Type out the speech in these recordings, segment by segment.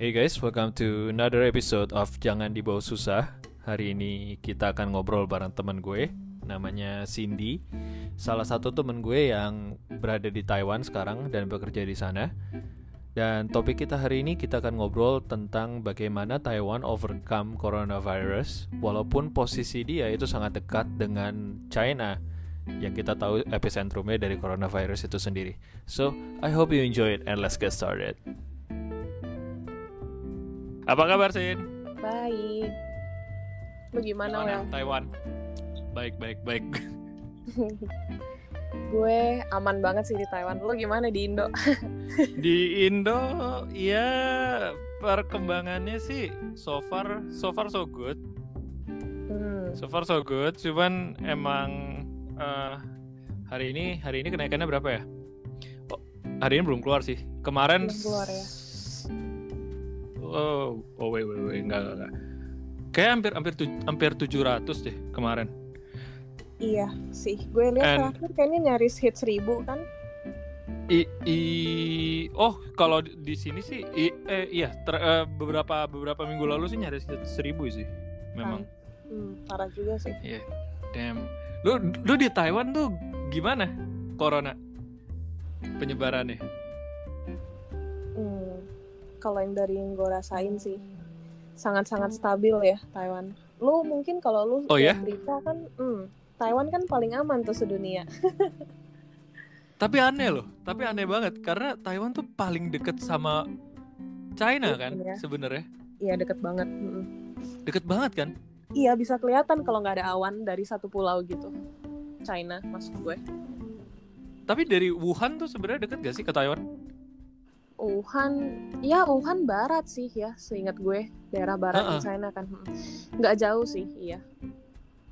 Hey guys, welcome to another episode of Jangan Dibawa Susah. Hari ini kita akan ngobrol bareng teman gue, namanya Cindy. Salah satu teman gue yang berada di Taiwan sekarang dan bekerja di sana. Dan topik kita hari ini kita akan ngobrol tentang bagaimana Taiwan overcome coronavirus walaupun posisi dia itu sangat dekat dengan China yang kita tahu epicentrumnya dari coronavirus itu sendiri. So, I hope you enjoy it and let's get started. Apa kabar, Sin? Baik. Lu gimana, Wel? Taiwan. Baik, baik, baik. gue aman banget sih di Taiwan. Lu gimana di Indo? di Indo, ya perkembangannya sih so far so far so good. Hmm. So far so good. Cuman emang uh, hari ini hari ini kenaikannya berapa ya? Oh, hari ini belum keluar sih. Kemarin belum keluar ya. Oh, oh wait, wait, wait, enggak, enggak, enggak. Kayak hampir hampir tu, hampir 700 deh kemarin. Iya sih, gue lihat And, terakhir kayaknya nyaris hit seribu kan? I, i oh kalau di sini sih i, eh iya ter, eh, beberapa beberapa minggu lalu sih nyaris seribu sih, memang. Hmm, parah juga sih. Iya, yeah. damn. Lu lu di Taiwan tuh gimana corona penyebarannya? Hmm, kalau yang dari yang gue rasain sih sangat-sangat stabil ya Taiwan. Lu mungkin kalau lu oh, ya? berita kan, hmm, Taiwan kan paling aman tuh sedunia. tapi aneh loh, tapi aneh banget karena Taiwan tuh paling deket sama China kan ya. sebenarnya. Iya deket banget. Deket banget kan? Iya bisa kelihatan kalau nggak ada awan dari satu pulau gitu. China maksud gue. Tapi dari Wuhan tuh sebenarnya deket gak sih ke Taiwan? Wuhan, ya Wuhan barat sih ya, seingat gue daerah barat uh -uh. China kan, nggak jauh sih, iya.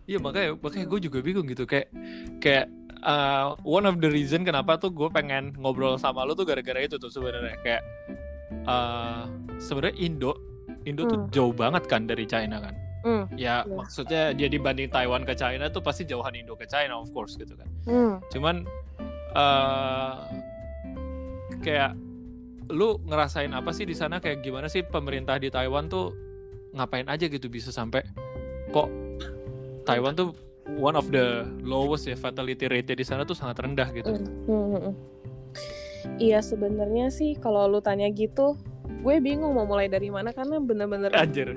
Iya makanya makanya gue juga bingung gitu kayak kayak uh, one of the reason kenapa tuh gue pengen ngobrol sama lo tuh gara-gara itu tuh sebenarnya kayak uh, sebenarnya Indo Indo hmm. tuh jauh banget kan dari China kan. Hmm. Ya yeah. maksudnya dia dibanding Taiwan ke China tuh pasti jauhan Indo ke China of course gitu kan. Hmm. Cuman uh, kayak lu ngerasain apa sih di sana kayak gimana sih pemerintah di Taiwan tuh ngapain aja gitu bisa sampai kok Taiwan tuh one of the lowest ya fatality rate di sana tuh sangat rendah gitu. Hmm, hmm, hmm. Iya sebenarnya sih kalau lu tanya gitu, gue bingung mau mulai dari mana karena bener-bener Anjir.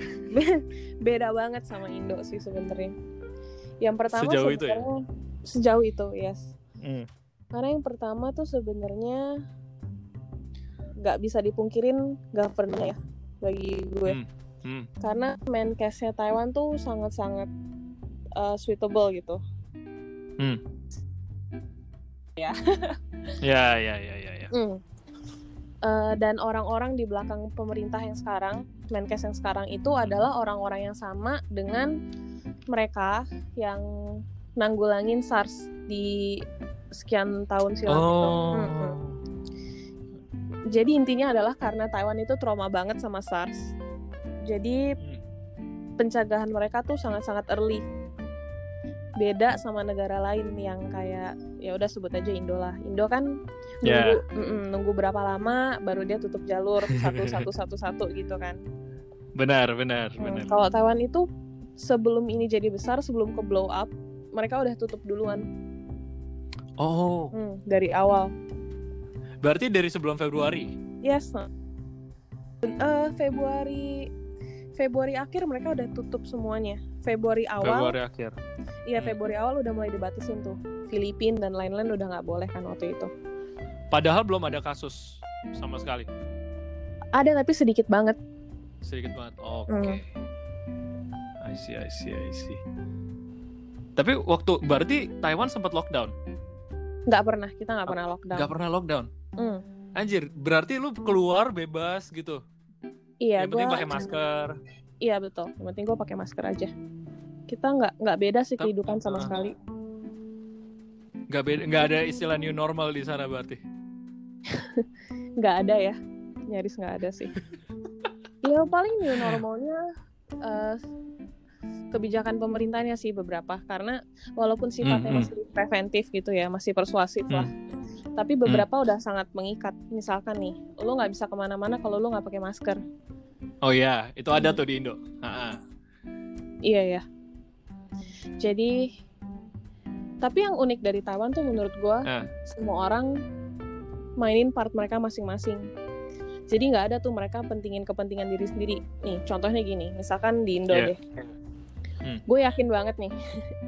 beda banget sama Indo sih sebenarnya. Yang pertama sejauh itu ya? sejauh itu yes. Hmm. Karena yang pertama tuh sebenarnya nggak bisa dipungkirin governnya ya bagi gue. Hmm. Hmm. Karena main case-nya Taiwan tuh sangat-sangat uh, suitable gitu. Hmm. Ya. ya, ya, ya, ya, ya. Hmm. Uh, dan orang-orang di belakang pemerintah yang sekarang, Menkes yang sekarang itu adalah orang-orang yang sama dengan mereka yang nanggulangin SARS di sekian tahun silam oh. itu. Hmm, hmm. Jadi intinya adalah karena Taiwan itu trauma banget sama SARS. Jadi hmm. pencegahan mereka tuh sangat-sangat early. Beda sama negara lain yang kayak ya udah sebut aja Indo lah. Indo kan nunggu yeah. mm -mm, nunggu berapa lama baru dia tutup jalur satu satu satu satu gitu kan. Benar benar hmm, benar. kalau Taiwan itu sebelum ini jadi besar sebelum ke blow up mereka udah tutup duluan. Oh. Hmm, dari awal berarti dari sebelum Februari? Yes. Uh, Februari Februari akhir mereka udah tutup semuanya. Februari awal. Februari akhir. Iya hmm. Februari awal udah mulai dibatasin tuh. Filipina dan lain-lain udah nggak boleh kan waktu itu. Padahal belum ada kasus sama sekali. Ada tapi sedikit banget. Sedikit banget. Oke. Okay. hmm. I see I see I see. Tapi waktu berarti Taiwan sempat lockdown? Nggak pernah. Kita nggak pernah lockdown. nggak pernah lockdown hmm. anjir berarti lu keluar bebas gitu? Iya yang penting pakai masker. Iya betul. Yang penting gue pakai masker aja. Kita nggak nggak beda sih kehidupan sama uh, sekali. Nggak beda nggak ada istilah new normal di sana berarti? Nggak ada ya. Nyaris nggak ada sih. Ya paling new normalnya uh, kebijakan pemerintahnya sih beberapa. Karena walaupun sifatnya mm -hmm. masih preventif gitu ya masih persuasif mm. Tapi beberapa mm. udah sangat mengikat misalkan nih lo nggak bisa ke mana-mana kalau lo nggak pakai masker Oh iya, itu ada tuh di Indo. Ha-ha. Iya ya. Jadi tapi yang unik dari Taiwan tuh menurut gua Eh. semua orang mainin part mereka masing-masing. Jadi nggak ada tuh mereka pentingin kepentingan diri sendiri. Nih contohnya gini, misalkan di Indo Iya. deh. Hmm. Gue yakin banget nih.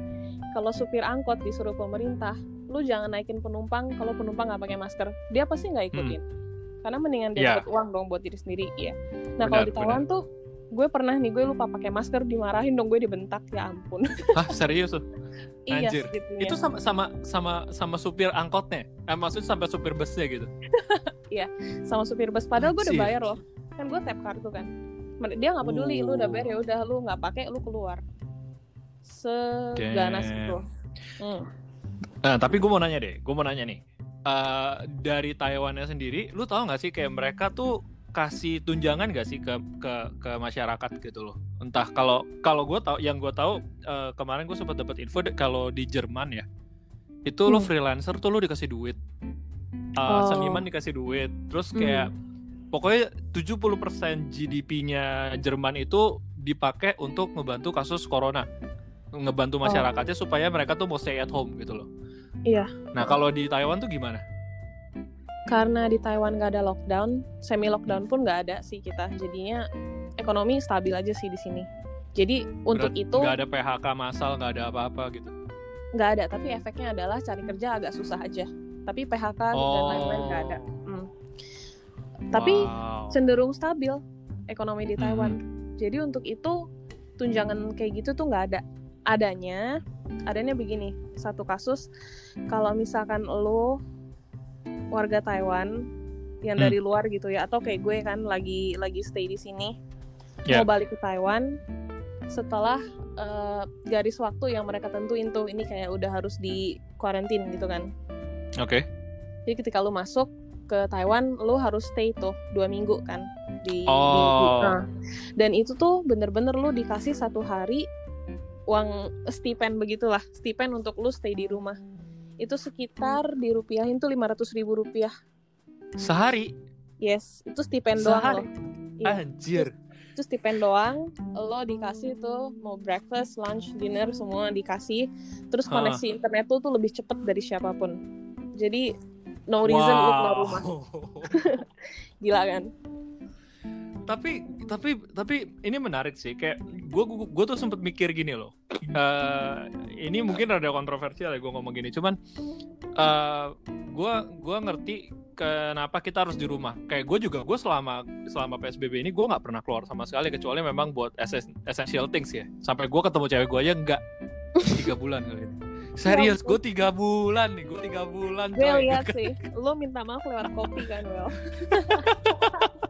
kalau supir angkot disuruh pemerintah, lu jangan naikin penumpang kalau penumpang nggak pakai masker. Dia pasti nggak ikutin. Karena mendingan dia Iya. dapat uang dong buat diri sendiri. Iya. Nah kalau di Taiwan tuh gue pernah nih gue lupa pakai masker dimarahin dong gue dibentak ya ampun. Hah, serius tuh? iya Anjir. segitunya. Itu sama sama sama sama supir angkotnya. Eh, maksudnya sampai supir busnya gitu. sama supir bus padahal gue udah bayar loh kan gue tap kartu kan dia nggak peduli lu udah bayar ya udah lu nggak pakai lu keluar seganas itu hmm. Nah, tapi gue mau nanya deh, gue mau nanya nih. Eh, dari Taiwannya sendiri, lu tahu nggak sih kayak mereka tuh kasih tunjangan gak sih ke ke ke masyarakat gitu loh? Entah kalau kalau gue tahu, yang gue tahu eh, kemarin gue sempat dapat info kalau di Jerman ya, itu Hmm. freelancer tuh lu dikasih duit, Eh, Oh. seniman dikasih duit, terus Hmm. kayak pokoknya 70% GDP-nya Jerman itu dipakai untuk ngebantu kasus corona, ngebantu Oh. masyarakatnya supaya mereka tuh mau stay at home gitu loh. Iya. Nah kalau di Taiwan tuh gimana? karena di Taiwan nggak ada lockdown semi lockdown pun nggak ada sih kita jadinya ekonomi stabil aja sih di sini jadi untuk Berat- itu nggak ada PHK massal, nggak ada apa-apa gitu. nggak ada tapi efeknya adalah cari kerja agak susah aja tapi PHK dan lain-lain nggak ada Hmm. tapi Wow. cenderung stabil ekonomi di. Taiwan. Jadi untuk itu tunjangan kayak gitu tuh nggak ada. Adanya, adanya begini, satu kasus kalau misalkan lo warga Taiwan yang Hmm. dari luar gitu ya, atau kayak gue kan lagi lagi stay di sini, Ya. mau balik ke Taiwan setelah eh, garis waktu yang mereka tentuin tuh ini kayak udah harus di karantin gitu kan. Oke. Jadi ketika lu masuk ke Taiwan, lu harus stay tuh dua minggu kan di. di- Oh. nah. Dan itu tuh bener-bener lu dikasih satu hari uang stipend begitulah, stipend untuk lu stay di rumah. Itu sekitar dirupiahin tuh lima ratus ribu rupiah. Sehari? Yes, itu stipend doang Sehari? loh. Iya. Anjir. Itu stipend doang, lo dikasih tuh mau breakfast, lunch, dinner semua dikasih. Terus koneksi internet tuh tuh lebih cepet dari siapa pun. Jadi no reason lu keluar rumah. Gila kan? tapi tapi tapi ini menarik sih kayak gue gue tuh sempet mikir gini loh. Eh, ini mungkin rada kontroversial ya gue ngomong gini cuman gue gue ngerti kenapa kita harus di rumah. Kayak gue juga gue selama selama psbb ini gue nggak pernah keluar sama sekali kecuali memang buat essen- essential things ya. Sampai gue ketemu cewek gue aja enggak tiga bulan kali ini. Serius gue tiga bulan nih gue tiga bulan Gue coy. lihat sih, lo minta maaf lewat kopi kan, Well.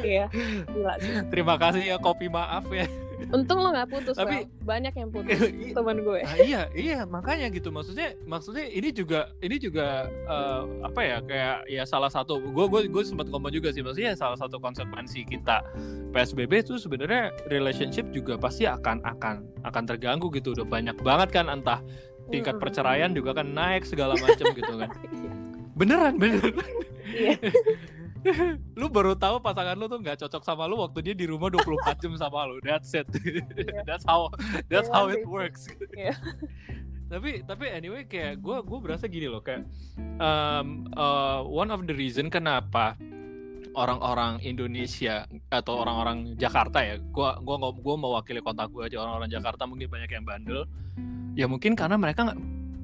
Iya, gila sih. terima kasih ya kopi maaf ya. Untung lo nggak putus, Tapi- Well. Banyak yang putus, teman gue. Nah, iya iya makanya gitu. Maksudnya maksudnya ini juga ini juga eh, apa ya kayak ya salah satu gue gue gue sempat ngomong juga sih. Maksudnya salah satu konsekuensi kita psbb itu sebenarnya relationship juga pasti akan akan akan terganggu gitu. Udah banyak banget kan entah tingkat perceraian juga kan naik segala macam gitu kan. Beneran beneran. Iya. lu baru tahu pasangan lu tuh nggak cocok sama lu waktu dia di rumah 24 jam sama lu. That's it. That's how that's how it works. Iya. tapi tapi anyway kayak gue gue berasa gini loh kayak um, uh, one of the reason kenapa orang-orang Indonesia atau orang-orang Jakarta ya gua gua nggak gua mewakili kota gue aja orang-orang Jakarta mungkin banyak yang bandel. Ya mungkin karena mereka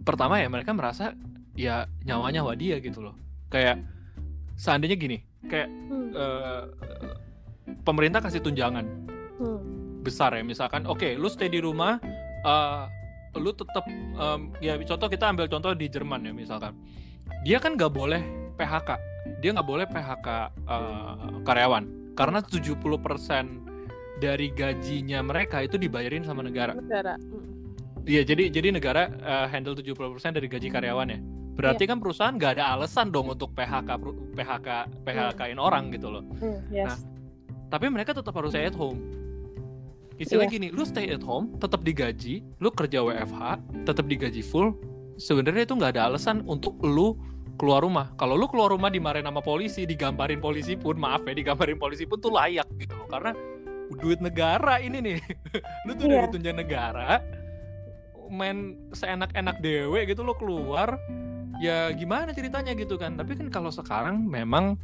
pertama ya mereka merasa ya nyawa nyawa dia gitu loh. Kayak seandainya gini kayak Hmm, eh, pemerintah kasih tunjangan. Hmm, besar ya misalkan oke lu stay di rumah eh, lu tetap em, ya contoh kita ambil contoh di Jerman ya misalkan. Dia kan nggak boleh PHK dia nggak boleh PHK eh, karyawan. Karena 70% dari gajinya mereka itu dibayarin sama negara. Negara. Hmm. Iya jadi jadi negara eh, handle 70% dari gaji karyawannya berarti kan perusahaan nggak ada alasan dong untuk PHK PHK PHK-in orang gitu loh Hmm, yes. tapi mereka tetap harus stay at home istilahnya Iya. gini lu stay at home tetap digaji lu kerja WFH tetap digaji full sebenarnya itu nggak ada alasan untuk lu keluar rumah. Kalau lu keluar rumah dimarahin sama polisi, digambarin polisi pun, maaf ya, digambarin polisi pun tuh layak gitu loh. Karena duit negara ini nih. lu tuh Iya. dari tunjangan negara main seenak-enak dewe gitu lo keluar ya gimana ceritanya gitu kan. Tapi kan kalau sekarang memang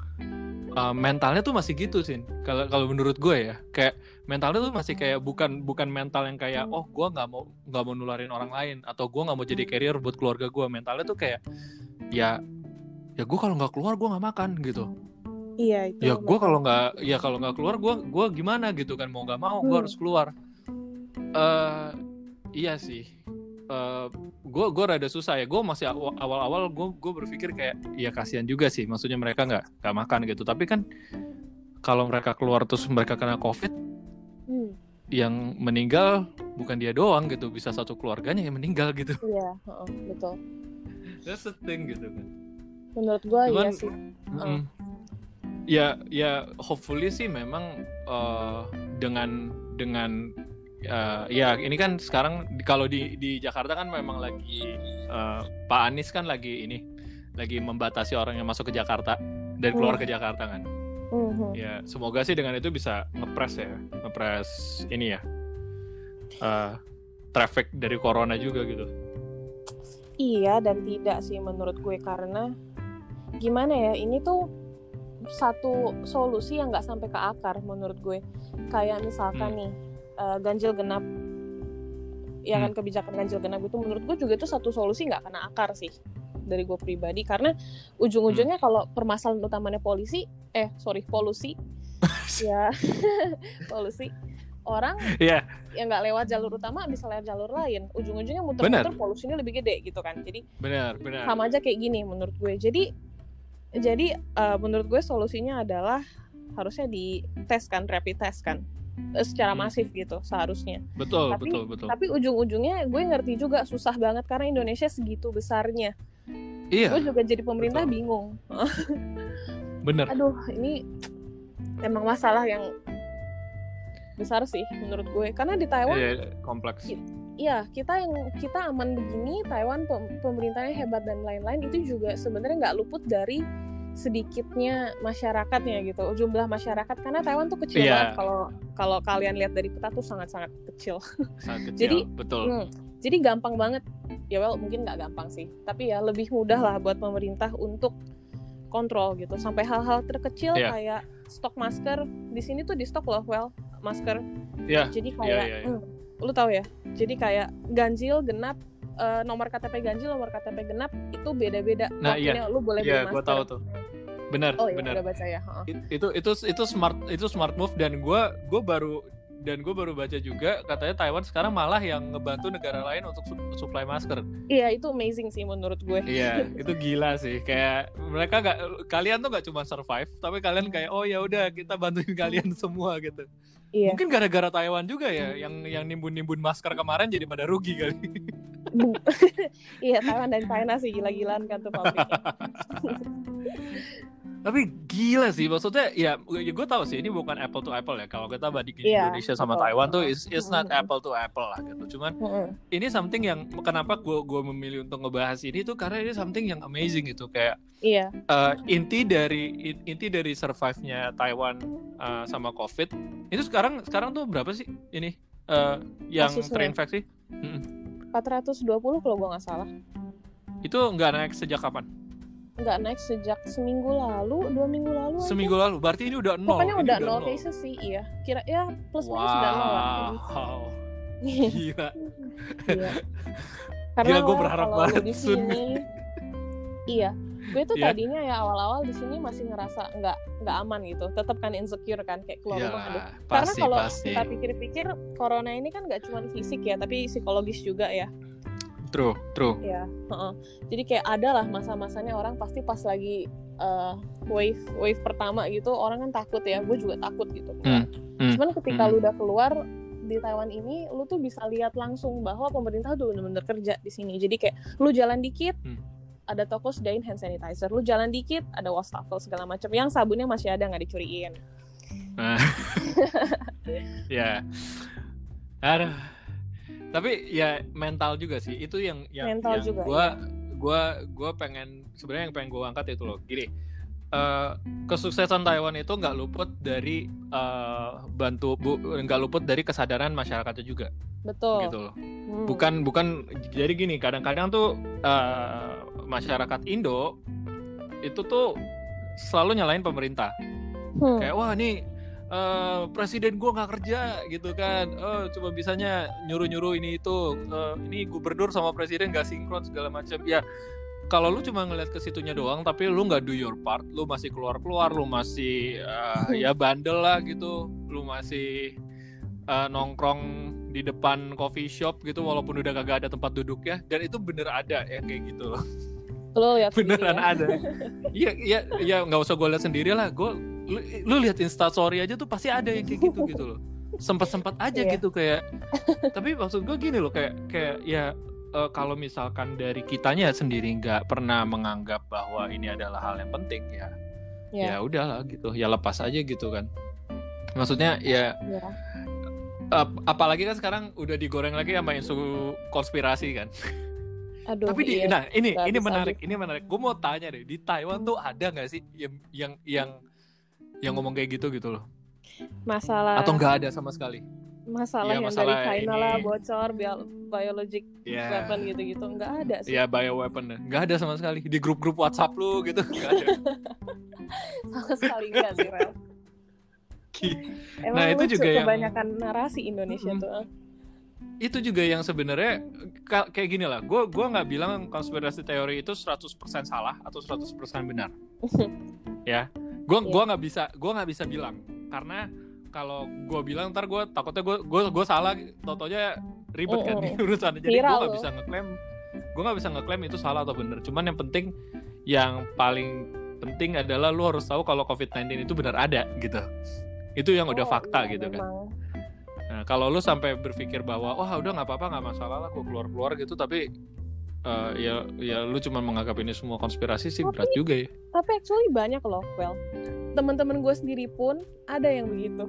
uh, mentalnya tuh masih gitu sih kalau kalau menurut gue ya kayak mentalnya tuh masih kayak bukan bukan mental yang kayak oh gue nggak mau nggak mau nularin orang lain atau gue nggak mau jadi carrier buat keluarga gue. Mentalnya tuh kayak ya ya gue kalau nggak keluar gue nggak makan gitu. Iya itu. ya gue kalau nggak ya kalau nggak keluar gue gua gimana? gitu kan mau nggak mau gue Hmm. harus keluar. Eh iya sih eh gue gue rada susah ya. Gue masih aw- awal-awal gue gue berpikir kayak ya kasihan juga sih. Maksudnya mereka nggak nggak makan gitu. Tapi kan kalau mereka keluar terus mereka kena covid Hmm, yang meninggal bukan dia doang gitu. Bisa satu keluarganya yang meninggal gitu. Iya, heeh, betul. that's the thing gitu kan. Menurut gua iya sih. Mm-mm. Ya, ya, hopefully sih memang eh, dengan dengan eh, ya ini kan sekarang di- kalau di di Jakarta kan memang lagi eh, Pak Anies kan lagi ini lagi membatasi orang yang masuk ke Jakarta dan keluar ke Jakarta kan. Mhm. Ya, semoga sih dengan itu bisa ngepres ya, ngepres ini ya. eh, traffic dari corona juga gitu. Iya dan tidak sih menurut gue karena gimana ya ini tuh satu solusi yang nggak sampai ke akar menurut gue kayak misalkan Hmm. nih eh, ganjil genap. Ya kan Hmm. kebijakan ganjil genap itu menurut gue juga itu satu solusi nggak kena akar sih dari gue pribadi. Karena ujung-ujungnya Hmm. kalau permasalahan utamanya polisi eh sorry polusi. Ya polusi. Orang Iya, yang nggak lewat jalur utama bisa lewat jalur lain. Ujung-ujungnya muter-muter polusinya lebih gede gitu kan. Jadi benar, benar. sama aja kayak gini menurut gue. Jadi jadi eh, menurut gue solusinya adalah harusnya dites kan rapid test kan secara masif gitu seharusnya Betul, Tapi- betul, betul. tapi ujung-ujungnya gue ngerti juga susah banget karena Indonesia segitu besarnya Iya, gue juga jadi pemerintah betul. bingung benar. aduh ini emang masalah yang besar sih menurut gue karena di Taiwan Iya, kompleks. Iya, kita yang kita aman begini, Taiwan pem- pemerintahnya hebat dan lain-lain itu juga sebenarnya nggak luput dari sedikitnya masyarakatnya gitu, jumlah masyarakat karena Taiwan tuh kecil Iya. banget kalau kalau kalian lihat dari peta tuh sangat-sangat kecil. Sangat kecil, Jadi- betul. Hmm, Jadi gampang banget, ya well mungkin nggak gampang sih, tapi ya lebih mudah lah buat pemerintah untuk kontrol gitu, sampai hal-hal terkecil Iya. kayak stok masker di sini tuh di stok loh well masker Iya, jadi kayak iya, iya. hmm, lu tahu ya jadi kayak ganjil genap eh, nomor KTP ganjil nomor KTP genap itu beda-beda Nah, waktunya lu boleh Iya, beli masker tahu tuh. Benar, oh iya benar. udah baca ya. It- itu itu itu smart itu smart move dan gua gua baru dan gue baru baca juga katanya Taiwan sekarang malah yang ngebantu negara lain untuk su- supply masker. iya itu amazing sih menurut gue Iya, itu gila sih. Kayak mereka nggak kalian tuh nggak cuma survive, tapi kalian kayak oh ya udah kita bantuin kalian semua gitu. iya Mungkin gara-gara Taiwan juga ya yang yang nimbun-nimbun masker kemarin jadi pada rugi kali. Iya Taiwan dan China sih gila-gilaan kan tuh pabriknya Tapi gila sih maksudnya ya, ya gue tahu sih ini bukan apple to apple ya. Kalau kita bandingin Iya, Indonesia sama betul. Taiwan tuh is is not apple to apple lah gitu. Cuman Heeh. ini something yang kenapa gue gue memilih untuk ngebahas ini tuh karena ini something yang amazing gitu kayak iya eh, inti dari in- inti dari survive-nya Taiwan eh, sama COVID itu sekarang sekarang tuh berapa sih ini eh, yang Kasusnya. terinfeksi? Mm-mm. 420 kalau gue nggak salah Itu nggak naik sejak kapan? nggak naik sejak seminggu lalu dua minggu lalu aja. Seminggu lalu. Berarti ini udah nol. pokoknya Ini udah nol cases sih iya kira ya plus minus sudah nol lah Wow. Iya. Gila. Iya. Karena Gila, gua lo berharap banget, di sini, iya, gue tuh Iya. tadinya ya awal-awal di sini masih ngerasa nggak nggak aman gitu, tetap kan insecure kan kayak keluar rumah. Aduh. Iyalah, Karena kalau kita pikir-pikir, corona ini kan nggak cuma fisik ya, tapi psikologis juga ya. True, true. Ya, heeh. jadi kayak ada lah masa-masanya orang pasti pas lagi eh, wave wave pertama gitu, orang kan takut ya, gue juga takut gitu. Hmm, hmm, Cuman ketika hmm. lu udah keluar di Taiwan ini, lu tuh bisa lihat langsung bahwa pemerintah tuh bener-bener kerja di sini. Jadi kayak lu jalan dikit, Hmm. Ada toko sediain hand sanitizer. Lu jalan dikit, ada wastafel segala macam. Yang sabunnya masih ada nggak dicuriin. Nah. ya. Aduh. Tapi ya mental juga sih. Itu yang yang Mental yang juga, gua gua gua pengen sebenarnya yang pengen gue angkat itu loh gini uh, kesuksesan Taiwan itu nggak luput dari uh, bantu bu nggak luput dari kesadaran masyarakatnya juga betul gitu loh hmm. bukan bukan jadi gini kadang-kadang tuh uh, masyarakat Indo itu tuh selalu nyalain pemerintah. Hmm. kayak wah nih uh, presiden gue nggak kerja gitu kan. Oh coba bisanya nyuruh nyuruh ini itu uh, ini gubernur sama presiden nggak sinkron segala macam. Ya kalau lu cuma ngeliat ke situnya doang tapi lu nggak do your part lu masih keluar keluar lu masih uh, ya bandel lah gitu. Lu masih uh, nongkrong di depan coffee shop gitu walaupun udah kagak ada tempat duduk ya. Dan itu bener ada ya kayak gitu. loh lo lihat beneran ya? ada iya iya iya nggak usah gue lihat sendiri lah gue lu, lu lihat instastory aja tuh pasti ada yang kayak gitu gitu loh sempat sempat aja yeah. gitu kayak tapi maksud gue gini loh kayak kayak ya uh, kalau misalkan dari kitanya sendiri nggak pernah menganggap bahwa ini adalah hal yang penting ya yeah. ya udahlah gitu ya lepas aja gitu kan maksudnya ya yeah. uh, apalagi kan sekarang udah digoreng lagi sama isu konspirasi kan Aduh, Tapi di, iya. nah ini ini menarik, ini menarik. Gue mau tanya deh, di Taiwan tuh ada nggak sih yang yang yang yang ngomong kayak gitu gitu loh? Masalah atau nggak ada sama sekali? Masalah ya, yang masalah dari China ini... lah bocor bio, biologic yeah. weapon gitu-gitu nggak ada sih. Iya yeah, bio weapon nggak ada sama sekali di grup-grup WhatsApp lu gitu nggak ada. sama sekali nggak sih Rel. Emang nah itu juga yang kebanyakan narasi Indonesia hmm. tuh. Itu juga yang sebenarnya kayak gini lah. Gue gua nggak bilang konspirasi teori itu 100% salah atau 100% benar. Ya. Gue yeah. gua nggak bisa gue nggak bisa bilang. Karena kalau gue bilang ntar gue takutnya gue gue gue salah totonya ribet kan mm -hmm. urusan. Jadi gue nggak bisa ngeklaim gue nggak bisa ngeklaim itu salah atau benar. Cuman yang penting yang paling penting adalah lu harus tahu kalau COVID-19 itu benar ada gitu. Itu yang udah oh, fakta iya, gitu kan Nah, kalau lu sampai berpikir bahwa wah udah nggak apa-apa nggak masalah lah gue keluar-keluar gitu tapi uh, ya ya lu cuma menganggap ini semua konspirasi sih tapi, berat juga ya. Tapi actually banyak loh, well. Teman-teman gue sendiri pun ada yang begitu.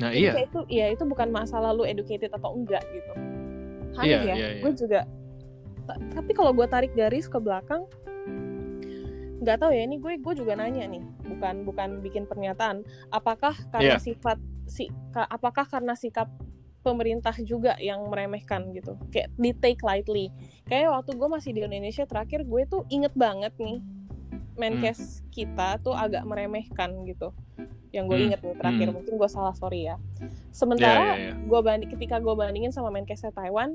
Nah, Jadi iya. itu ya itu bukan masalah lu educated atau enggak gitu. Hanya iya, ya, iya, iya. gue juga tapi kalau gue tarik garis ke belakang nggak tahu ya ini gue gue juga nanya nih bukan bukan bikin pernyataan apakah karena yeah. sifat si apakah karena sikap pemerintah juga yang meremehkan gitu kayak di take lightly kayak waktu gue masih di Indonesia terakhir gue tuh inget banget nih Menkes hmm. kita tuh agak meremehkan gitu yang gue hmm. inget nih terakhir hmm. mungkin gue salah sorry ya sementara yeah, yeah, yeah. gue banding ketika gue bandingin sama Menkesnya Taiwan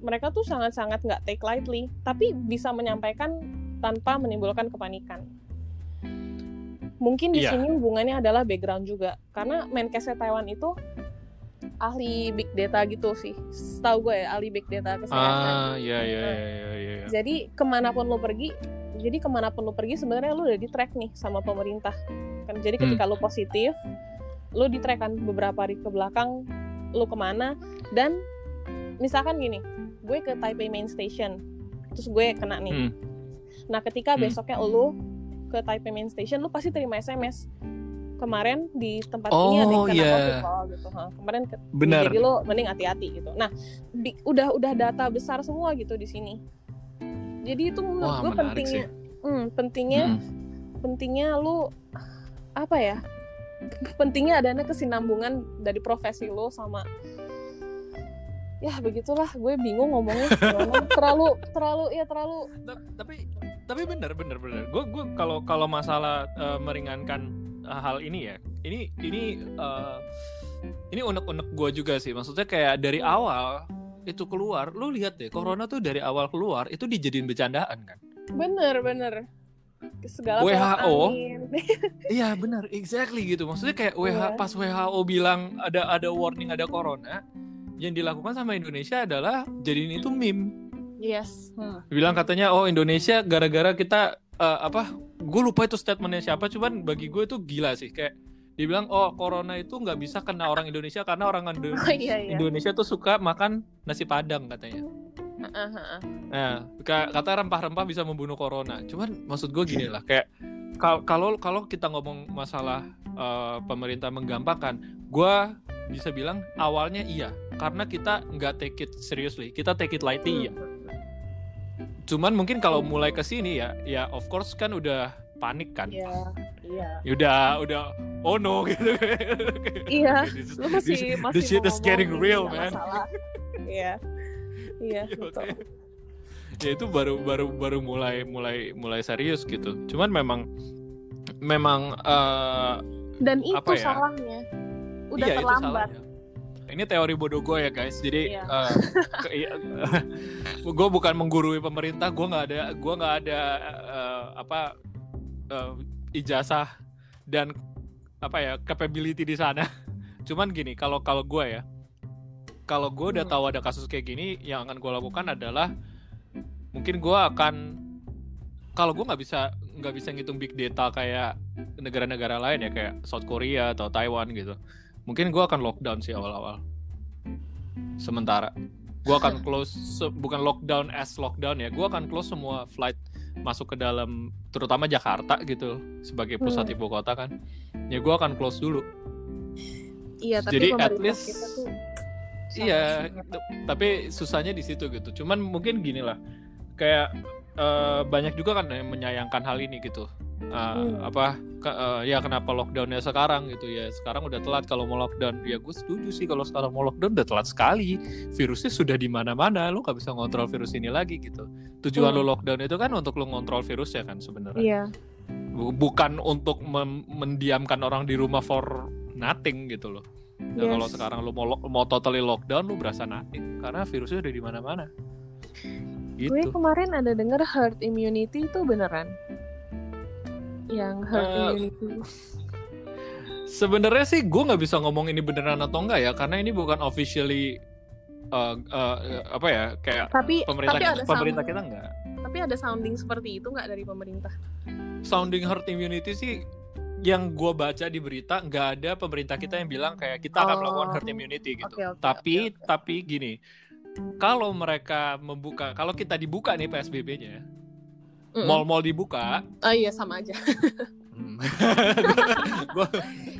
mereka tuh sangat-sangat nggak take lightly tapi bisa menyampaikan tanpa menimbulkan kepanikan mungkin di yeah. sini hubungannya adalah background juga karena Menkesnya Taiwan itu ahli big data gitu sih setahu gue ya ahli big data kesehatan ah iya iya nah, iya iya, iya. jadi ke mana pun lo pergi jadi ke mana pun lo pergi sebenarnya lo udah di track nih sama pemerintah kan jadi ketika hmm. lo positif lo di track kan beberapa hari ke belakang lo ke mana dan misalkan gini gue ke Taipei Main Station terus gue kena nih hmm. nah ketika hmm. besoknya lo ke Taipei Main Station lu pasti terima SMS kemarin di tempat oh, ini ada yang kena yeah. COVID oh, gitu. Ha, kemarin ke, Benar. jadi lo mending hati-hati gitu. Nah, di, udah udah data besar semua gitu di sini. Jadi itu menurut gue pentingnya, hmm, pentingnya, hmm. pentingnya lu apa ya? Pentingnya adanya kesinambungan dari profesi lo sama ya begitulah gue bingung ngomongnya terlalu terlalu ya terlalu tapi tapi benar benar benar gue gue kalau kalau masalah uh, meringankan uh, hal ini ya ini ini uh, ini unek-unek gue juga sih. Maksudnya kayak dari awal itu keluar lu lihat deh corona tuh dari awal keluar itu dijadiin bercandaan kan? Bener bener. Segala WHO iya benar exactly gitu. Maksudnya kayak yeah. pas WHO bilang ada ada warning ada corona yang dilakukan sama Indonesia adalah jadiin itu meme Yes. Hmm. Bilang katanya oh Indonesia gara-gara kita uh, apa? Gue lupa itu statementnya siapa, cuman bagi gue itu gila sih kayak dibilang oh corona itu nggak bisa kena orang Indonesia karena orang Indonesia, oh, iya, iya. Indonesia tuh suka makan nasi padang katanya. Nah, kata rempah-rempah bisa membunuh corona. Cuman maksud gue gini lah, kayak kalau kalau kita ngomong masalah uh, pemerintah menggampangkan, gue bisa bilang awalnya iya, karena kita nggak take it seriously, kita take it lightly ya cuman mungkin kalau mulai ke sini ya ya of course kan udah panik kan Iya, iya. Ya udah udah oh no gitu Iya, This is- lu masih this- masih this shit mau is getting ngomong, real man masalah. Iya. Iya, Iya, betul. ya itu baru baru baru mulai mulai mulai serius gitu cuman memang memang eh, Dan itu Apa ya? salahnya. Udah iya, itu terlambat. salahnya. Ini teori bodoh gue ya guys jadi Iya. gue bukan menggurui pemerintah gue nggak ada gua nggak ada eh, apa eh, ijazah dan apa ya capability di sana cuman gini kalau kalau gue ya kalau gue udah Hmm. tahu ada kasus kayak gini yang akan gue lakukan adalah mungkin gue akan kalau gue nggak bisa nggak bisa ngitung big data kayak negara-negara lain ya kayak South Korea atau Taiwan gitu mungkin gue akan lockdown sih awal-awal. Sementara. Gue akan close se- bukan lockdown as lockdown ya. Gue akan close semua flight masuk ke dalam terutama Jakarta gitu sebagai pusat Hmm. ibu kota kan. Ya gue akan close dulu. Iya, tapi Jadi, at least- tuh Iya, tapi susahnya di situ gitu. Cuman mungkin gini lah, kayak eh, banyak juga kan yang menyayangkan hal ini gitu. Eh, Hmm. Apa? ke- eh, ya kenapa lockdownnya sekarang gitu ya? Sekarang udah telat kalau mau lockdown. Ya gue setuju sih kalau sekarang mau lockdown udah telat sekali. Virusnya sudah di mana-mana, lu nggak bisa ngontrol virus ini lagi gitu. Tujuan Hmm. lu lockdown itu kan untuk lu ngontrol virus ya kan sebenarnya. Iya. Bu- Bukan untuk mendiamkan orang di rumah for nothing gitu loh. Nah, Yes. kalau sekarang lu mau lo- mau totally lockdown lu berasa nothing karena virusnya udah di mana-mana. Gue Gitu. kemarin ada denger herd immunity itu beneran. Yang herd Eh, immunity. Sebenarnya sih gue nggak bisa ngomong ini beneran atau enggak ya karena ini bukan officially uh, uh, apa ya kayak Tapi pemerintah tapi kita, ada pemerintah kita enggak. tapi ada sounding seperti itu nggak dari pemerintah? Sounding herd immunity sih yang gue baca di berita nggak ada pemerintah kita yang bilang kayak kita akan Oh. melakukan herd immunity gitu. Oke, oke, tapi oke, oke. tapi gini, kalau mereka membuka, kalau kita dibuka nih PSBB-nya. Mall-mall dibuka, Oh iya sama aja. hmm, gua,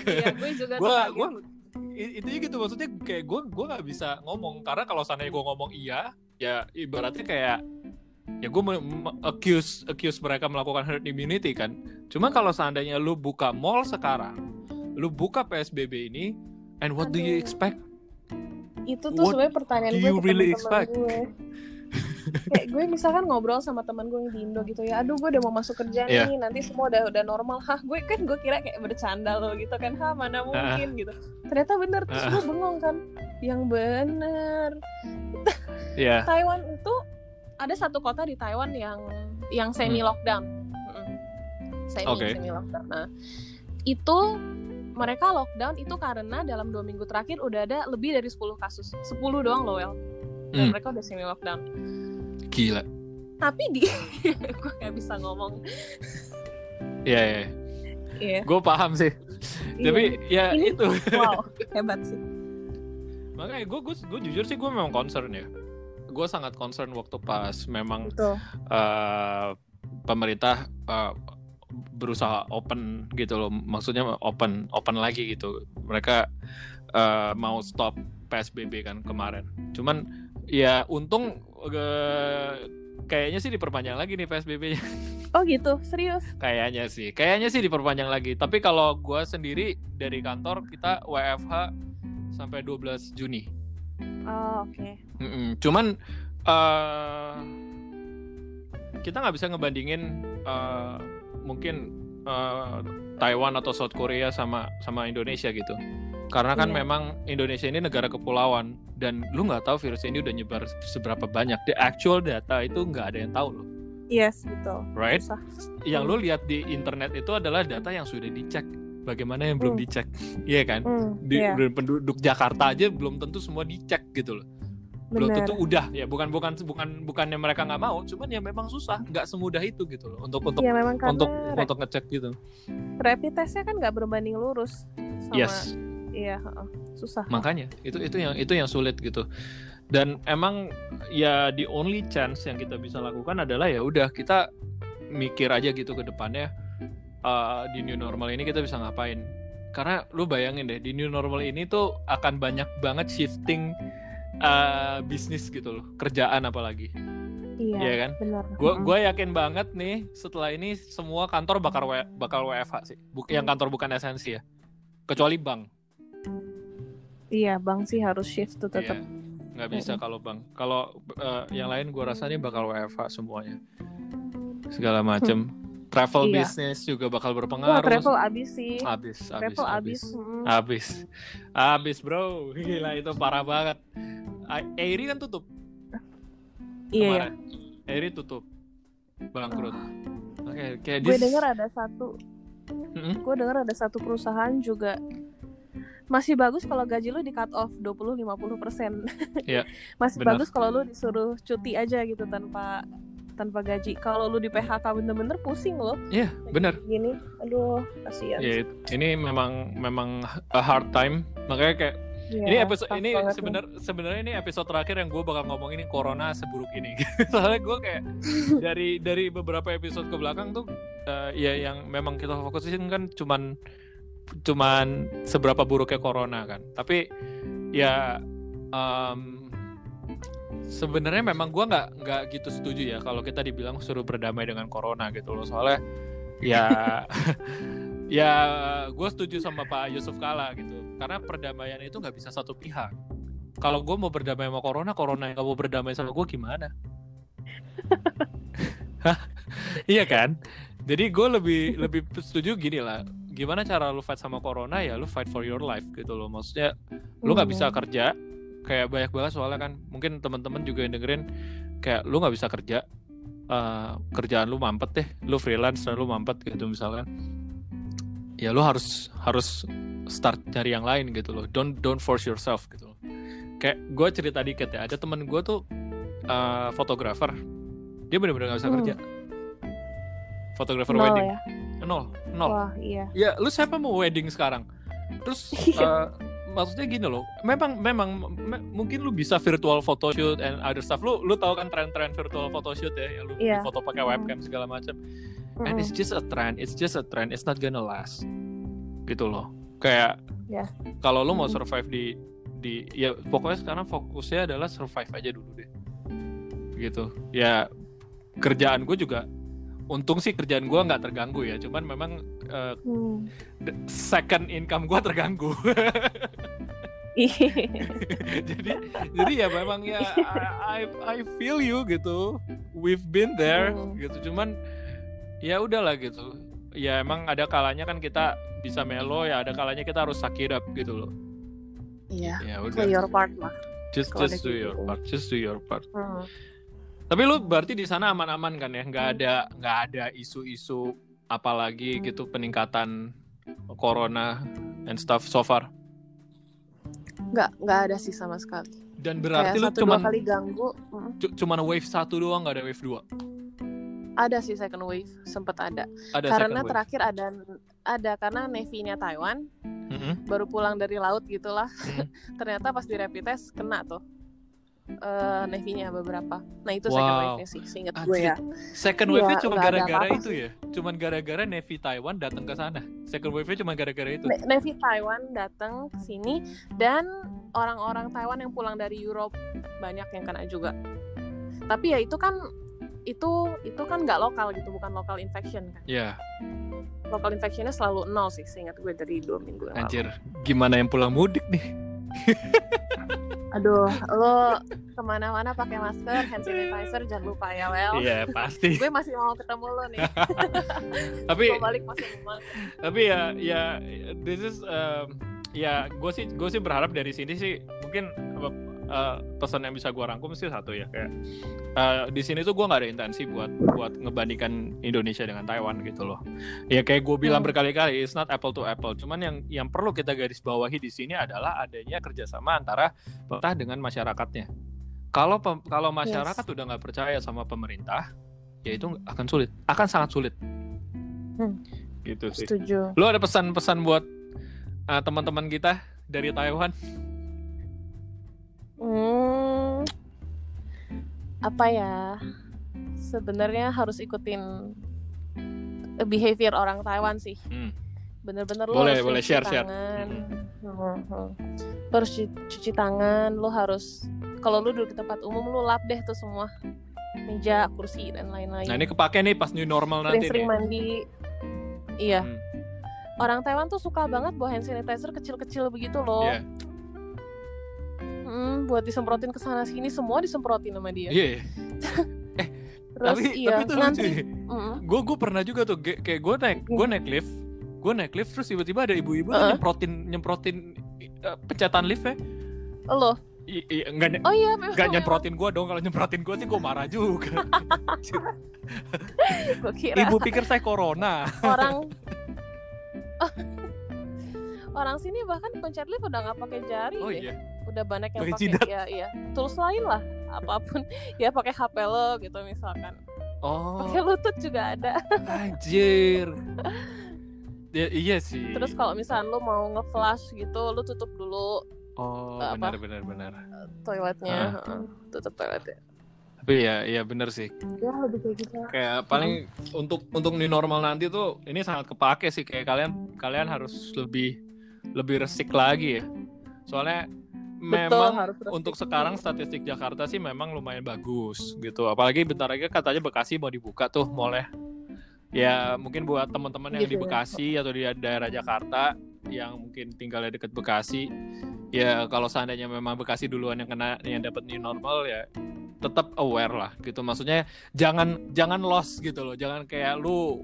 Iya, gue juga Gua- kaget. gua- i- itu gitu maksudnya kayak gue gue nggak bisa ngomong karena kalau seandainya gue ngomong iya, ya ibaratnya kayak ya gue accuse accuse mereka melakukan herd immunity kan. Cuma kalau seandainya lu buka mall sekarang, lu buka PSBB ini, and what do you Aduh. expect? itu tuh sebenarnya pertanyaan do gue you really expect? gue. Kayak gue misalkan ngobrol sama teman gue yang di Indo gitu ya, aduh gue udah mau masuk kerja Iya. nih, nanti semua udah udah normal, hah gue kan gue kira kayak bercanda loh gitu kan, hah mana mungkin gitu, ternyata bener terus Ah. gue bengong kan, yang bener Ya, Taiwan itu ada satu kota di Taiwan yang yang semi lockdown, Mm-mm. semi Hmm. Oke. semi lockdown. Nah itu mereka lockdown itu karena dalam dua minggu terakhir udah ada lebih dari 10 kasus, 10 doang loh well, dan Hmm. mereka udah semi lockdown. gila. Tapi di gue nggak bisa ngomong, Ya, ya. iya. gue paham sih. Tapi ya Ini- itu. Wow hebat sih. Makanya gue gue jujur sih gue memang concern ya. Gue sangat concern waktu pas memang Betul. eh, pemerintah eh, berusaha open gitu loh maksudnya open open lagi gitu mereka eh, mau stop psbb kan kemarin cuman ya untung eh, kayaknya sih diperpanjang lagi nih psbb-nya Oh gitu, serius. kayaknya sih kayaknya sih diperpanjang lagi tapi kalau gue sendiri dari kantor kita WFH sampai 12 Juni Oh oke. Mm-mm. Cuman eh kita nggak bisa ngebandingin eh, mungkin eh, Taiwan atau South Korea sama sama Indonesia gitu. Karena kan Iya. memang Indonesia ini negara kepulauan dan lu nggak tahu virus ini udah nyebar seberapa banyak. The actual data itu nggak ada yang tahu loh, Yes betul. right? Susah. Yang Hmm. lu lihat di internet itu adalah data yang sudah dicek. Bagaimana yang belum Hmm. dicek, iya kan? Hmm, Di, iya, penduduk Jakarta aja belum tentu semua dicek gitu loh belum bener. tentu udah ya bukan bukan bukan bukannya mereka nggak mau cuman ya memang susah nggak semudah itu gitu loh untuk untuk karena untuk untuk ngecek gitu rapid testnya kan nggak berbanding lurus sama yes iya susah makanya itu itu yang itu yang sulit gitu dan emang ya the only chance yang kita bisa lakukan adalah ya udah kita mikir aja gitu ke depannya uh, di new normal ini kita bisa ngapain karena lu bayangin deh di new normal ini tuh akan banyak banget shifting uh, bisnis gitu loh kerjaan apalagi Iya, Iya kan? benar. Gue gue yakin banget nih setelah ini semua kantor bakal W- bakal WFH sih. Buk- yang kantor bukan esensi ya. Kecuali bank. Iya, bang sih harus shift tuh tetap. Iya. Nggak bisa kalau bank. Kalau eh, yang lain gue rasa nih bakal WFH semuanya. Segala macem. Travel Iya. business juga bakal Wah, berpengaruh. travel abis sih. Abis, abis, travel abis. abis. mm. Abis. Abis, bro. Gila itu parah banget. Airi kan tutup Iya, kemarin. Airi tutup. Bangkrut. Oke, kayak gue this- dengar ada satu Mm-mm. gue dengar ada satu perusahaan juga masih bagus kalau gaji lu di cut off 20-50 persen Iya, masih benar. bagus kalau lu disuruh cuti aja gitu tanpa tanpa gaji kalau lu di PHK bener-bener pusing loh Iya, bener. gini aduh kasihan Ya, ini memang memang a hard time. Makanya kayak Iya, ini episode ini nih. sebenar sebenarnya ini episode terakhir yang gue bakal ngomong ini corona seburuk ini. Soalnya gue kayak dari dari beberapa episode ke belakang tuh eh, ya yang memang kita fokusin kan cuman cuman seberapa buruknya corona kan. Tapi ya em, sebenarnya memang gue nggak nggak gitu setuju ya kalau kita dibilang suruh berdamai dengan corona gitu loh. Soalnya ya ya gue setuju sama Pak Yusuf Kala gitu. Karena perdamaian itu nggak bisa satu pihak. Kalau gue mau berdamai sama corona corona yang nggak mau berdamai sama gue gimana? Iya kan? Jadi gue lebih lebih setuju gini lah gimana cara lu fight sama corona? Ya lu fight for your life gitu loh. Maksudnya lu nggak bisa Hmm. kerja. Kayak banyak banget soalnya kan. Mungkin teman-teman juga yang dengerin kayak lu nggak bisa kerja. Eh, kerjaan lu mampet deh. Lu freelance dan lu mampet gitu misalkan ya lu harus harus start cari yang lain gitu loh. Don't don't force yourself gitu loh. Kayak gue cerita dikit ya. Ada temen gue tuh eh, fotografer. Dia bener-bener nggak bisa Hmm. kerja. Fotografer nol wedding. ya nol nol. Wah iya. Ya lu siapa mau wedding sekarang? Terus eh, maksudnya gini loh memang memang me- mungkin lu bisa virtual photoshoot and other stuff. Lu lu tahu kan tren-tren virtual photoshoot ya yang lu Iya. foto pakai webcam segala macam. And Mm-mm. it's just a trend it's just a trend it's not gonna last. Gitu loh. Kayak Ya. kalau lu mau survive di di ya pokoknya sekarang fokusnya adalah survive aja dulu deh. Gitu. Ya kerjaan gue juga untung sih kerjaan gue nggak terganggu ya cuman memang Hmm. the second income gue terganggu Iya. jadi jadi ya memang ya I, I I feel you gitu we've been there Hmm. gitu cuman ya udahlah gitu ya emang ada kalanya kan kita bisa melo ya ada kalanya kita harus up gitu loh Iya. ya Play udah your part lah. just just do your part just do your part Hmm. Tapi lu berarti di sana aman-aman kan ya nggak ada nggak ada isu-isu apalagi gitu peningkatan corona and stuff so far Nggak nggak ada sih sama sekali. dan berarti Kayak lu dua kali ganggu. mm, cu- cuman wave satu doang nggak ada wave dua Ada sih second wave sempet ada. ada karena wave terakhir ada ada karena Navy-nya Taiwan Mm-mm. baru pulang dari laut gitulah. Hmm. Ternyata pas di rapid test kena tuh. Eh Navy-nya beberapa. Nah, itu second Wow. wave-nya sih, seingat Anjir. gue ya. Second Iya, wave-nya cuma nggak ada gara-gara itu ya. Cuman gara-gara Navy Taiwan datang ke sana. Second wave-nya cuma gara-gara itu. Na- Navy Taiwan datang ke sini dan orang-orang Taiwan yang pulang dari Europe banyak yang kena juga. Tapi ya itu kan itu itu kan nggak lokal gitu, bukan lokal infection kan. Ya, Lokal infectionnya selalu nol sih, seingat gue dari dua minggu yang lalu. anjir. Gimana yang pulang mudik nih? Aduh, lo ke mana-mana pakai masker, hand sanitizer, jangan lupa ya, Well. Iya, pasti. Gue masih mau ketemu lo nih. tapi Mau balik masih mau. tapi ya ya this is um, ya gue sih gue sih berharap dari sini sih mungkin uh, pesan yang bisa gue rangkum sih satu ya kayak uh, di sini tuh gue nggak ada intensi buat buat ngebandingkan Indonesia dengan Taiwan gitu loh ya kayak gue bilang Hmm. berkali-kali it's not apple to apple cuman yang yang perlu kita garis bawahi di sini adalah adanya kerjasama antara pemerintah dengan masyarakatnya kalau kalau masyarakat udah nggak percaya sama pemerintah ya itu akan sulit akan sangat sulit Hmm. gitu sih Setuju. Lu ada pesan-pesan buat uh, teman-teman kita dari Taiwan? Hmm, apa ya? Sebenarnya harus ikutin behavior orang Taiwan sih. Hmm. Bener-bener lo Boleh, harus boleh, cuci share, share. tangan. Hmm, hmm. Lo harus cu- cuci tangan, lo harus kalau lu duduk di tempat umum lu lap deh tuh semua. meja kursi dan lain-lain Nah ini kepake nih pas new normal nanti nih. mandi iya Hmm, orang Taiwan tuh suka banget bawa hand sanitizer kecil-kecil begitu loh Iya. Mm, buat disemprotin ke sana sini semua disemprotin sama dia Iya. iya. terus Tapi iya tapi itu lucu. nanti. Mm, Gue gue pernah juga tuh kayak gue naik gue naik lift gue naik lift terus tiba-tiba ada ibu-ibu tuh Heeh. nyemprotin nyemprotin uh, pencetan lift ya. lo I, i- enggak oh iya memang enggak nyemprotin gue dong kalau nyemprotin gue sih gue marah juga. gue kira Ibu pikir saya corona. orang orang sini bahkan pencet lift udah nggak pakai jari Oh deh iya. Udah banyak yang Pakai ya iya tools lain lah apa pun ya pakai HP lo gitu misalkan Oh pakai lutut juga ada anjir. Ya, iya sih. terus kalau misalnya lo mau nge-flash gitu lo tutup dulu oh apa? benar benar benar. toiletnya heeh, tutup toiletnya Tapi ya iya benar sih. ya lebih kayak gitu Kayak paling untuk untuk new normal nanti tuh ini sangat kepake sih kayak kalian kalian harus lebih lebih resik lagi ya. Soalnya Betul, memang harus untuk sekarang statistik Jakarta sih memang lumayan bagus gitu. Apalagi bentar lagi katanya Bekasi mau dibuka tuh mallnya. Ya mungkin buat teman-teman yang Gitu di ya. Bekasi atau di daerah Jakarta yang mungkin tinggalnya deket Bekasi, ya kalau seandainya memang Bekasi duluan yang kena yang dapat new normal ya tetap aware lah gitu. Maksudnya jangan jangan lost gitu loh. Jangan kayak lu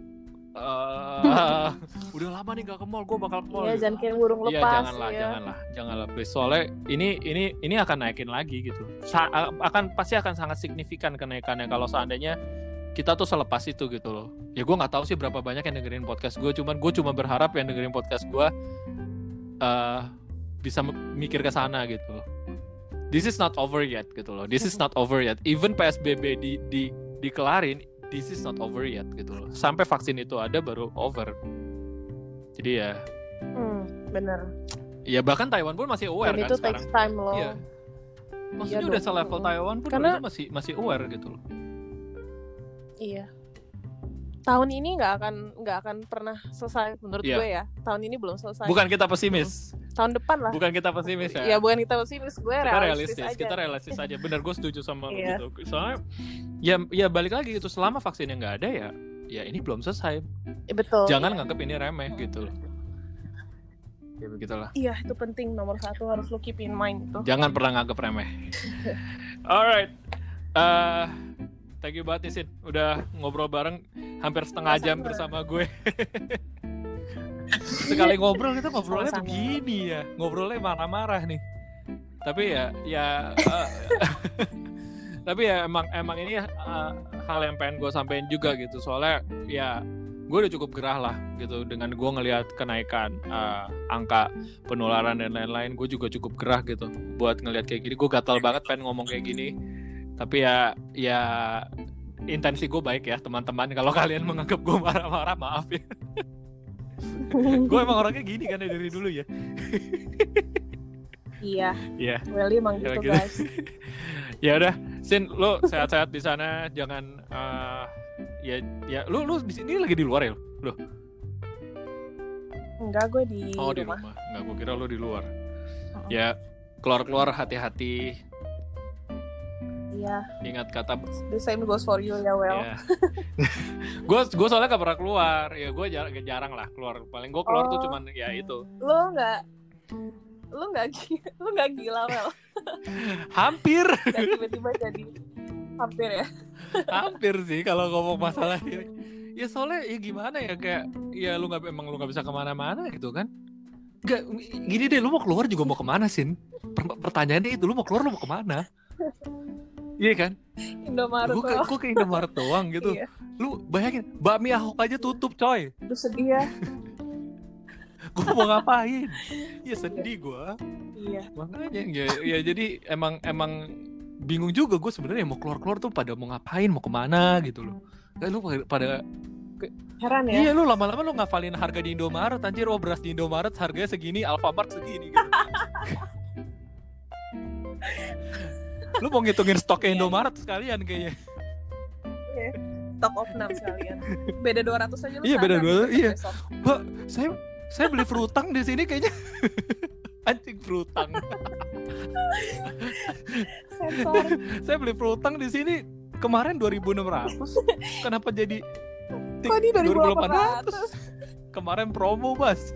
eh udah lama nih gak ke mall, gue bakal ke mall. ya gitu. jangan kayak burung Iya lepas janganlah, ya. janganlah, janganlah please. Soalnya ini ini ini akan naikin lagi gitu. Sa- akan pasti akan sangat signifikan kenaikannya kalau seandainya kita tuh selepas itu gitu loh. Ya gue nggak tahu sih berapa banyak yang dengerin podcast gue, cuman gue cuma berharap yang dengerin podcast gue eh bisa mikir ke sana gitu loh. This is not over yet gitu loh. This is not over yet. Even PSBB di di dikelarin, this is not over yet gitu loh. Sampai vaksin itu ada baru over. Jadi ya hmm, bener Ya bahkan Taiwan pun masih aware dan kan itu sekarang. takes time loh Iya. Maksudnya Iya udah dong, selevel. Taiwan pun Karena- masih masih aware gitu loh. Iya. Tahun ini nggak akan nggak akan pernah selesai menurut Iya. gue ya. Tahun ini belum selesai. Bukan kita pesimis. Tahun depan lah. Bukan kita pesimis ya. Ya bukan kita pesimis, gue kita realistis, realistis, aja. kita realistis aja. Bener gue setuju sama lo Iya. gitu. Soalnya ya ya balik lagi gitu selama vaksinnya nggak ada ya ya ini belum selesai. Eh, betul. Jangan iya. nganggap ini remeh gitu loh. Ya begitulah. Iya itu penting nomor satu harus lo keep in mind itu. Jangan pernah nganggap remeh. Alright. Eh thank you banget nih Sin. Udah ngobrol bareng hampir setengah jam bersama gue. Sekali ngobrol kita ngobrolnya begini ya. Ngobrolnya marah-marah nih. Tapi ya ya eh, tapi ya emang emang ini eh, hal yang pengen gue sampein juga gitu. Soalnya ya gue udah cukup gerah lah gitu dengan gue ngelihat kenaikan eh, angka penularan dan lain-lain gue juga cukup gerah gitu buat ngelihat kayak gini gue gatal banget pengen ngomong kayak gini tapi ya ya intensi gue baik ya teman-teman kalau kalian menganggap gue marah-marah maaf ya gue emang orangnya gini kan dari dulu ya iya. Iya. Welly emang Ya, gitu gitu. guys. ya udah sin lo sehat-sehat di sana jangan eh, ya ya lu lu di sini lagi di luar ya lo Enggak gue di oh di rumah. rumah nggak gue kira lu di luar Mm-mm. ya keluar-keluar hati-hati Iya. ingat kata The same goes for you ya Well. gue gue soalnya gak pernah keluar ya gue jarang, jarang lah keluar paling gue keluar tuh Oh. cuman ya itu Lo nggak lo nggak gila, lo nggak gila Well. hampir tiba-tiba jadi hampir ya. hampir sih kalau ngomong masalah ini ya soalnya ya gimana ya kayak ya lu nggak emang lu nggak bisa ke mana-mana gitu kan Gak, gini deh, lu mau keluar juga mau ke mana, Sin? Per- pertanyaannya itu, lu mau keluar, lu mau ke mana? Iya kan? Indomaret Gue ke, ke Indomaret doang gitu. Iya. Lu bayangin, bakmi Ahok aja tutup, coy. Lu sedih ya. Gue mau ngapain? Ya sedih gue. Iya. makanya ya, ya jadi emang emang bingung juga gue sebenarnya mau keluar keluar tuh pada mau ngapain mau ke mana gitu loh kan lu pada- pada Heran ya. iya lu lama-lama lu ngafalin harga di Indomaret anjir oh beras di Indomaret harganya segini Alfamart segini gitu. lu mau ngitungin stoknya Indomaret sekalian kayaknya. Top of 6 sekalian. Beda 200 aja lu Iya, beda sadar 200, besok- iya. Pak, saya saya beli frutang di sini kayaknya. Anjing frutang. Saya beli frutang di sini kemarin 2600 kenapa jadi? Kok ini 2800? kemarin promo bas